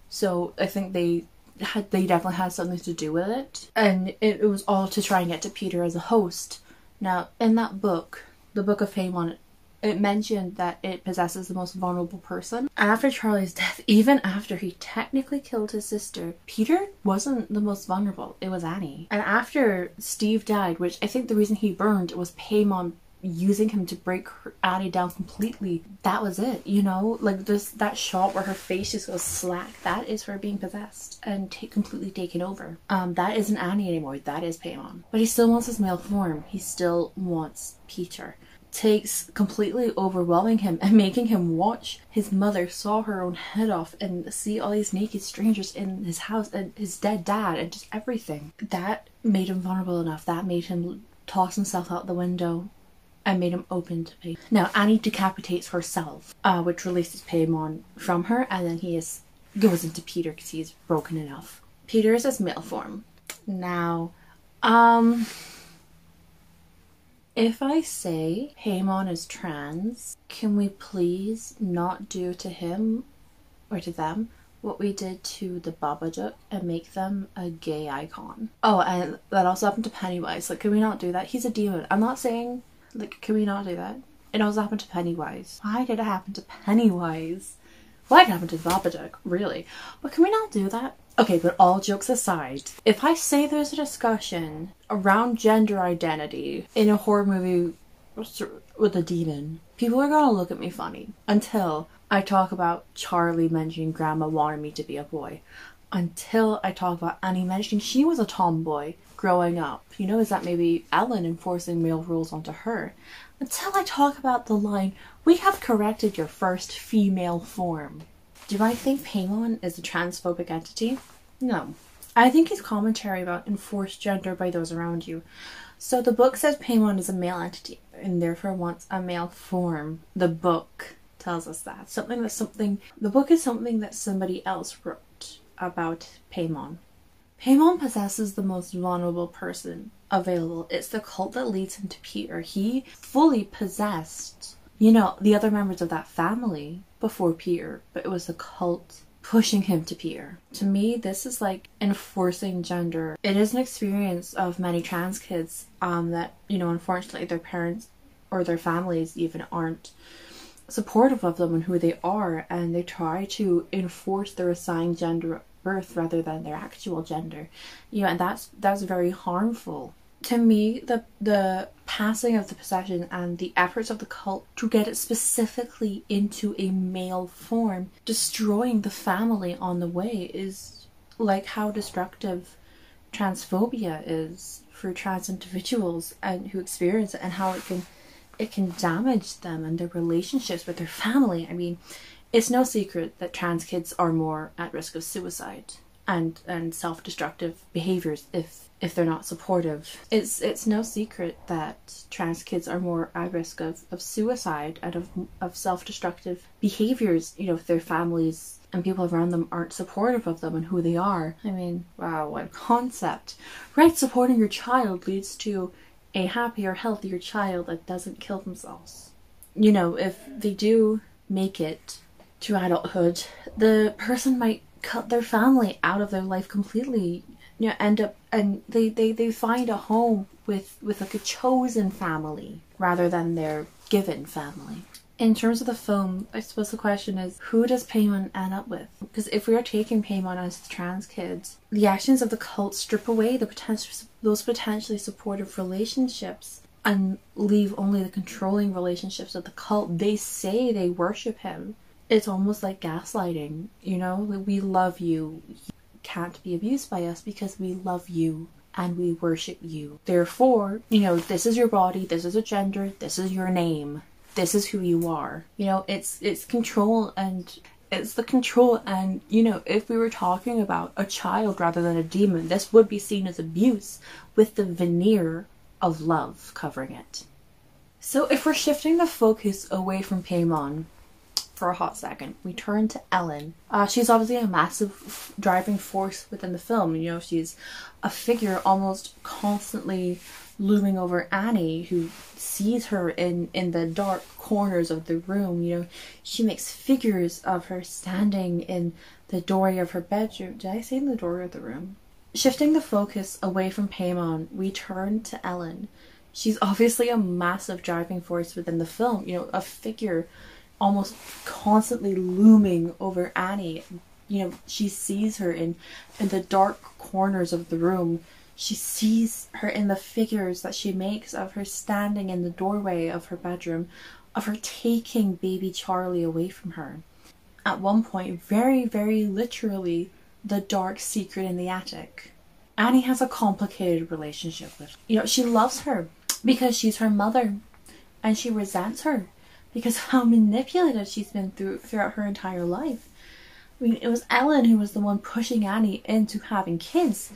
So I think they had they definitely had something to do with it, and it, it was all to try and get to Peter as a host. Now, in that book, the Book of Paimon, it mentioned that it possesses the most vulnerable person. After Charlie's death, even after he technically killed his sister, Peter wasn't the most vulnerable. It was Annie. And after Steve died, which I think the reason he burned was Paimon using him to break Annie down completely. That was it, you know? Like this that shot where her face just goes slack. That is her being possessed and completely taken over. Um, that isn't Annie anymore. That is Paimon. But he still wants his male form. He still wants Peter. Takes completely overwhelming him and making him watch his mother saw her own head off and see all these naked strangers in his house and his dead dad and just everything. That made him vulnerable enough. That made him toss himself out the window and made him open to Paimon. Now Annie decapitates herself, uh, which releases Paimon from her, and then he is goes into Peter because he's broken enough. Peter is his male form. Now, um, if I say Paimon is trans, can we please not do to him or to them what we did to the Babadook and make them a gay icon? Oh, and that also happened to Pennywise. Like, can we not do that? He's a demon. I'm not saying, like, can we not do that? It also happened to Pennywise. Why did it happen to Pennywise? Why did it happen to the Babadook? Really? But can we not do that? Okay, but all jokes aside, if I say there's a discussion around gender identity in a horror movie with a demon, people are gonna look at me funny until I talk about Charlie mentioning grandma wanted me to be a boy. Until I talk about Annie mentioning she was a tomboy growing up. You know, is that maybe Ellen enforcing male rules onto her? Until I talk about the line, we have corrected your first female form. Do I think Paimon is a transphobic entity? No. I think he's commentary about enforced gender by those around you. So the book says Paimon is a male entity and therefore wants a male form. The book tells us that. Something that something the book is something that somebody else wrote about Paimon. Paimon possesses the most vulnerable person available. It's the cult that leads him to Peter. He fully possessed, you know, the other members of that family before Peter, but it was the cult pushing him to Peter. To me, this is like enforcing gender. It is an experience of many trans kids um, that, you know, unfortunately their parents or their families even aren't supportive of them and who they are, and they try to enforce their assigned gender birth rather than their actual gender. You know, and that's that's very harmful. To me, the the passing of the possession and the efforts of the cult to get it specifically into a male form, destroying the family on the way is like how destructive transphobia is for trans individuals and who experience it and how it can it can damage them and their relationships with their family. I mean, it's no secret that trans kids are more at risk of suicide and and self-destructive behaviors if if they're not supportive. It's it's no secret that trans kids are more at risk of, of suicide and of of self-destructive behaviors, you know, if their families and people around them aren't supportive of them and who they are. I mean, wow, what concept. Right, supporting your child leads to a happier, healthier child that doesn't kill themselves. You know, if they do make it to adulthood, the person might cut their family out of their life completely. You know, end up and they, they, they find a home with with like a chosen family rather than their given family. In terms of the film, I suppose the question is who does Paimon end up with? Because if we are taking Paimon as the trans kids, the actions of the cult strip away the potential those potentially supportive relationships and leave only the controlling relationships of the cult. They say they worship him, it's almost like gaslighting, you know? We love you. Can't be abused by us because we love you and we worship you. Therefore, you know, this is your body, this is a gender, this is your name. This is who you are. You know, it's it's control and it's the control and you know if we were talking about a child rather than a demon this would be seen as abuse with the veneer of love covering it so if we're shifting the focus away from Paimon for a hot second. We turn to Ellen. Uh, she's obviously a massive driving force within the film. You know, she's a figure almost constantly looming over Annie, who sees her in in the dark corners of the room. You know, she makes figures of her standing in the doorway of her bedroom. Did I say in the doorway of the room? Shifting the focus away from Paimon, we turn to Ellen. She's obviously a massive driving force within the film. You know, a figure almost constantly looming over Annie. You know, she sees her in in the dark corners of the room. She sees her in the figures that she makes of her standing in the doorway of her bedroom, of her taking baby Charlie away from her. At one point, very, very literally, the dark secret in the attic. Annie has a complicated relationship with. You know, she loves her because she's her mother and she resents her because of how manipulative she's been through throughout her entire life. I mean, it was Ellen who was the one pushing Annie into having kids.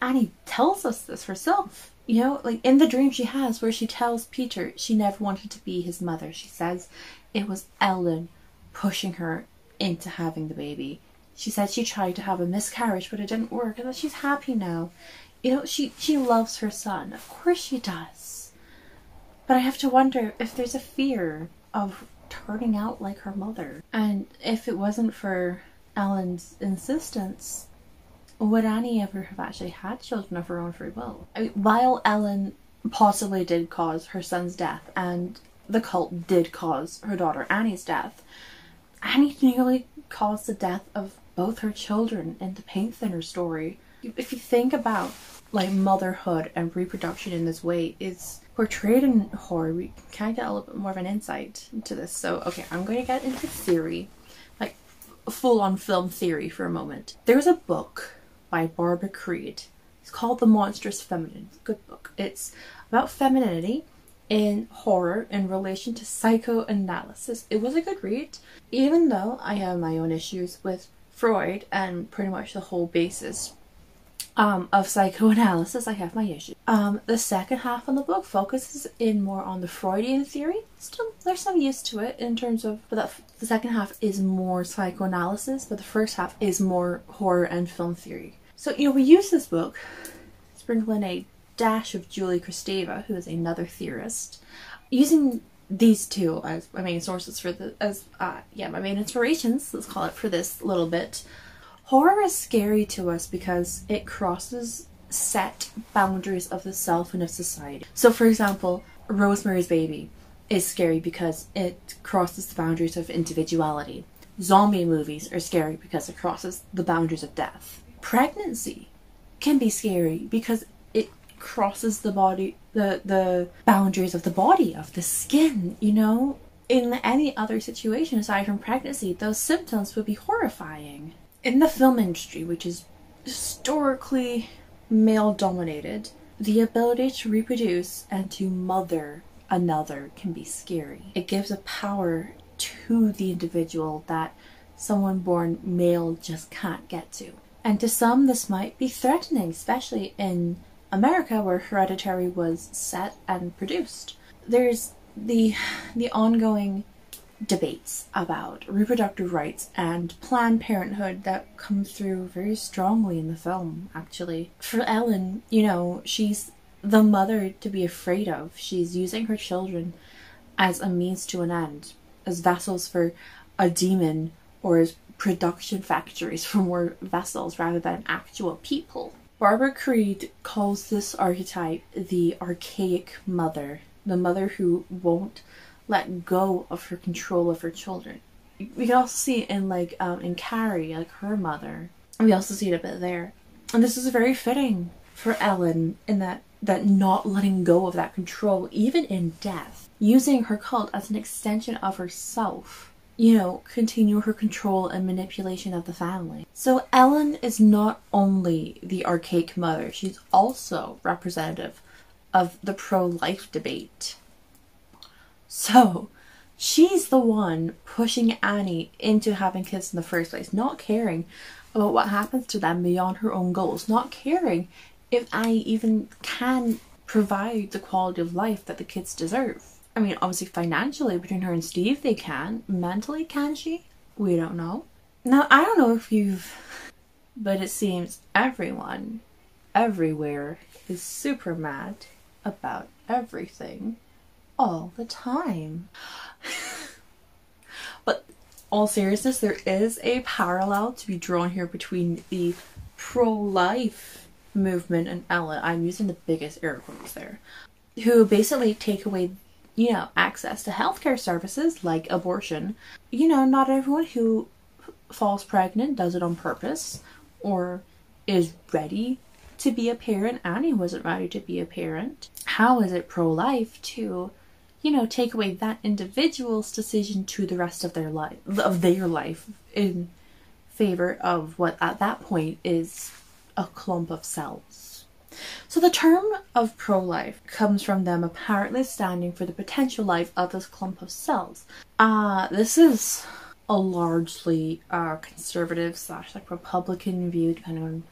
Annie tells us this herself. You know, like in the dream she has where she tells Peter she never wanted to be his mother. She says it was Ellen pushing her into having the baby. She said she tried to have a miscarriage but it didn't work and that she's happy now. You know, she, she loves her son. Of course she does. But I have to wonder if there's a fear of turning out like her mother. And if it wasn't for Ellen's insistence, would Annie ever have actually had children of her own free will? I mean, while Ellen possibly did cause her son's death and the cult did cause her daughter Annie's death, Annie nearly caused the death of both her children in the paint thinner story. If you think about like motherhood and reproduction in this way, it's portrayed in horror. We kind of get a little bit more of an insight into this. So, okay, I'm going to get into theory, like full on film theory for a moment. There's a book by Barbara Creed. It's called The Monstrous Feminine. It's a good book. It's about femininity in horror in relation to psychoanalysis. It was a good read, even though I have my own issues with Freud and pretty much the whole basis um, of psychoanalysis. I have my issues. Um, the second half of the book focuses in more on the Freudian theory. Still, there's some use to it in terms of, but the, the second half is more psychoanalysis, but the first half is more horror and film theory. So, you know, we use this book, sprinkle in a dash of Julia Kristeva, who is another theorist, using these two as my main sources for the as uh yeah my main inspirations let's call it for this little bit horror is scary to us because it crosses set boundaries of the self and of society. So for example rosemary's baby is scary because it crosses the boundaries of individuality. Zombie movies are scary because it crosses the boundaries of death. Pregnancy can be scary because it crosses the body the the boundaries of the body of the skin you know? In any other situation aside from pregnancy those symptoms would be horrifying in the film industry which is historically male dominated the ability to reproduce and to mother another can be scary it gives a power to the individual that someone born male just can't get to and to some this might be threatening especially in America, where Hereditary was set and produced. There's the the ongoing debates about reproductive rights and Planned Parenthood that come through very strongly in the film, actually. For Ellen, you know, she's the mother to be afraid of. She's using her children as a means to an end, as vessels for a demon or as production factories for more vessels rather than actual people. Barbara Creed calls this archetype the archaic mother, the mother who won't let go of her control of her children. We can also see it in like um, in Carrie, like her mother. We also see it a bit there, and this is very fitting for Ellen in that that not letting go of that control, even in death, using her cult as an extension of herself you know, continue her control and manipulation of the family. So Ellen is not only the archaic mother, she's also representative of the pro life debate. So she's the one pushing Annie into having kids in the first place, not caring about what happens to them beyond her own goals, not caring if Annie even can provide the quality of life that the kids deserve. I mean, obviously, financially, between her and Steve, they can. Mentally, can she? We don't know. Now, I don't know if you've. But it seems everyone, everywhere, is super mad about everything Oh, all the time. but all seriousness, there is a parallel to be drawn here between the pro life movement and Ellen. I'm using the biggest air quotes there. Who basically take away you know, access to healthcare services like abortion. You know, not everyone who falls pregnant does it on purpose or is ready to be a parent. Annie wasn't ready to be a parent. How is it pro life to, you know, take away that individual's decision to the rest of their life of their life in favor of what at that point is a clump of cells? So the term of pro-life comes from them apparently standing for the potential life of this clump of cells. Uh, this is a largely uh, conservative slash like Republican view, depending on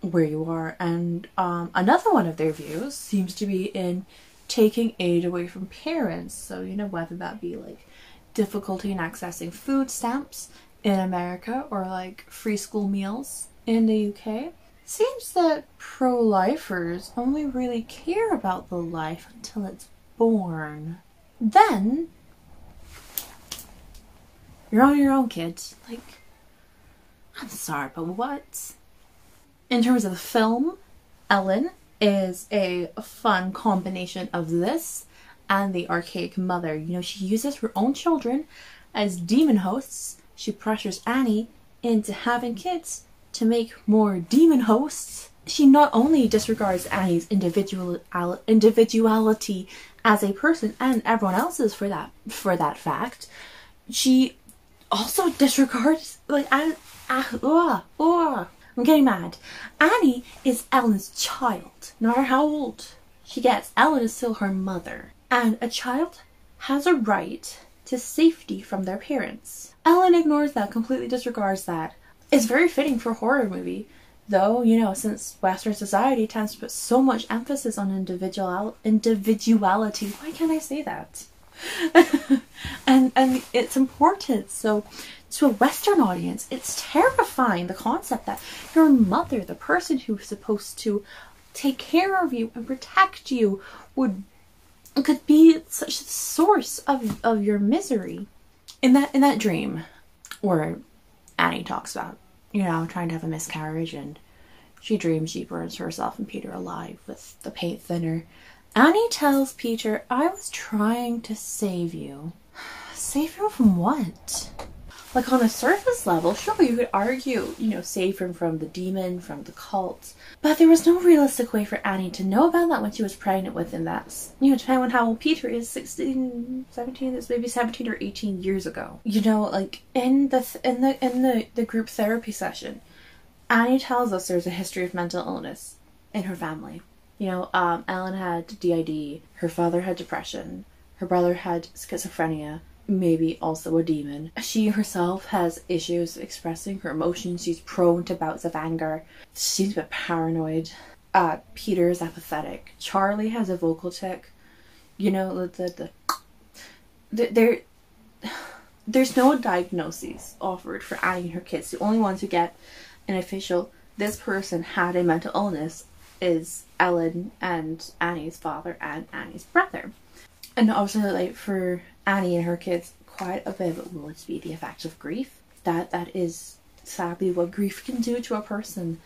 where you are. And um, another one of their views seems to be in taking aid away from parents. So, you know, whether that be like difficulty in accessing food stamps in America or like free school meals in the UK. Seems that pro lifers only really care about the life until it's born. Then, you're on your own, kids. Like, I'm sorry, but what? In terms of the film, Ellen is a fun combination of this and the archaic mother. You know, she uses her own children as demon hosts. She pressures Annie into having kids to make more demon hosts. She not only disregards Annie's individual individuality as a person and everyone else's for that for that fact, she also disregards like I, I, uh, uh, I'm getting mad. Annie is Ellen's child, no matter how old she gets. Ellen is still her mother. And a child has a right to safety from their parents. Ellen ignores that, completely disregards that. It's very fitting for a horror movie, though, you know, since Western society tends to put so much emphasis on individual individuality. Why can't I say that? and and it's important. So to a Western audience, it's terrifying the concept that your mother, the person who's supposed to take care of you and protect you, would could be such a source of, of your misery. In that in that dream, where Annie talks about, you know, trying to have a miscarriage and she dreams she burns herself and Peter alive with the paint thinner. Annie tells Peter, I was trying to save you. Save you from what? Like on a surface level, sure, you could argue, you know, save him from the demon, from the cult. But there was no realistic way for Annie to know about that when she was pregnant with him. That's, you know, depending on how old Peter is, 16, 17, it's maybe 17 or 18 years ago. You know, like in the, in the, in the, the group therapy session, Annie tells us there's a history of mental illness in her family. You know, um, Ellen had DID, her father had depression, her brother had schizophrenia, maybe also a demon. She herself has issues expressing her emotions. She's prone to bouts of anger. She's a bit paranoid. Uh, Peter is apathetic. Charlie has a vocal tic. You know, the, the, the there, there's no diagnoses offered for Annie and her kids. The only ones who get an official, this person had a mental illness, is Ellen and Annie's father and Annie's brother. And also, like, for Annie and her kids quite a bit of will it be the effect of grief. That that is sadly what grief can do to a person.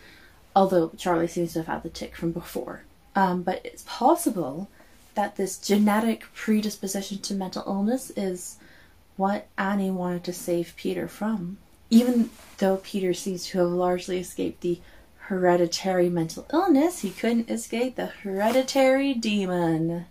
Although Charlie seems to have had the tic from before. Um, but it's possible that this genetic predisposition to mental illness is what Annie wanted to save Peter from. Even though Peter seems to have largely escaped the hereditary mental illness, he couldn't escape the hereditary demon.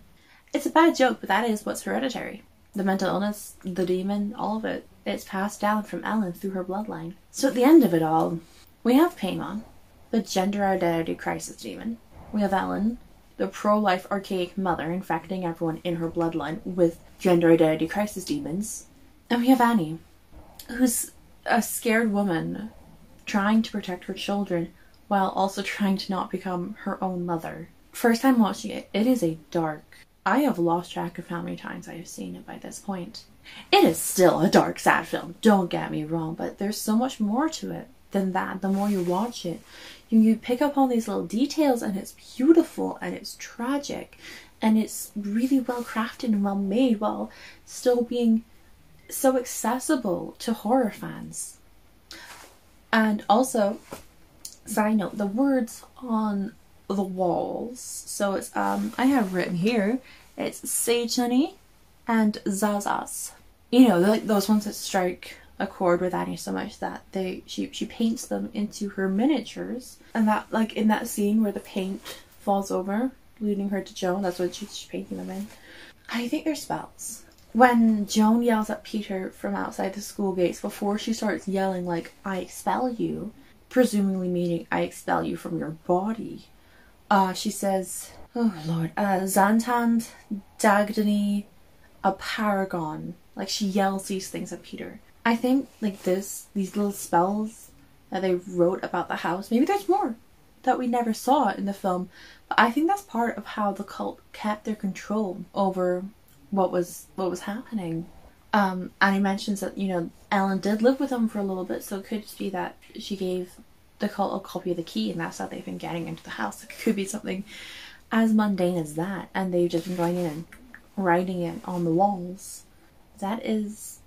It's a bad joke, but that is what's hereditary the mental illness, the demon, all of it, it's passed down from Ellen through her bloodline. So at the end of it all, we have Paimon, the gender identity crisis demon. We have Ellen, the pro life archaic mother infecting everyone in her bloodline with gender identity crisis demons. And we have Annie, who's a scared woman trying to protect her children while also trying to not become her own mother. First time watching it, it is a dark, I have lost track of how many times I have seen it by this point. It is still a dark, sad film, don't get me wrong, but there's so much more to it than that. The more you watch it, you, you pick up all these little details, and it's beautiful and it's tragic and it's really well crafted and well made while still being so accessible to horror fans. And also, side note, the words on the walls. So it's um I have written here it's Satony and Zazas. You know, like those ones that strike a chord with Annie so much that they she she paints them into her miniatures. And that like in that scene where the paint falls over, leading her to Joan, that's what she's painting them in. I think they're spells. When Joan yells at Peter from outside the school gates before she starts yelling like I expel you, presumably meaning I expel you from your body, uh, she says, oh lord, uh, Zantand, Dagdani, a paragon. Like she yells these things at Peter. I think like this, these little spells that they wrote about the house, maybe there's more. that we never saw in the film. But I think that's part of how the cult kept their control over what was what was happening. Um, and he mentions that you know Ellen did live with them for a little bit, so it could just be that she gave the cult a copy of the key, and that's how they've been getting into the house. It could be something as mundane as that, and they've just been going in and writing it on the walls. That is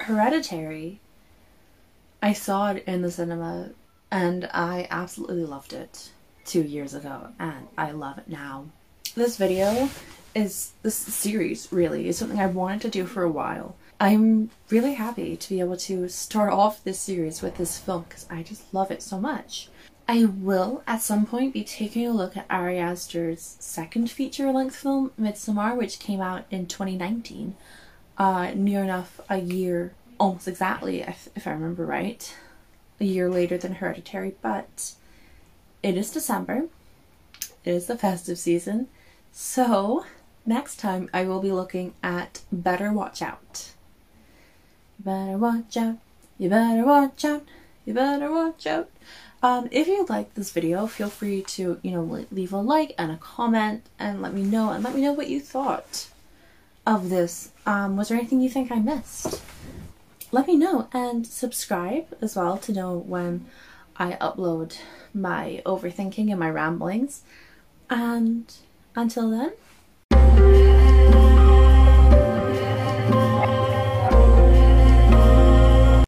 hereditary. I saw it in the cinema, and I absolutely loved it two years ago, and I love it now. This video is this series really is something I've wanted to do for a while. I'm really happy to be able to start off this series with this film because I just love it so much. I will at some point be taking a look at Ari Aster's second feature length film, Midsommar, which came out in 2019, uh, near enough a year, almost exactly, if, if I remember right, a year later than Hereditary, but it is December. It is the festive season. So, next time I will be looking at Better Watch Out. You better watch out. You better watch out. You better watch out. Um, if you like this video, feel free to, you know, leave a like and a comment and let me know and let me know what you thought of this. Um, was there anything you think I missed? Let me know and subscribe as well to know when I upload my overthinking and my ramblings. And until then,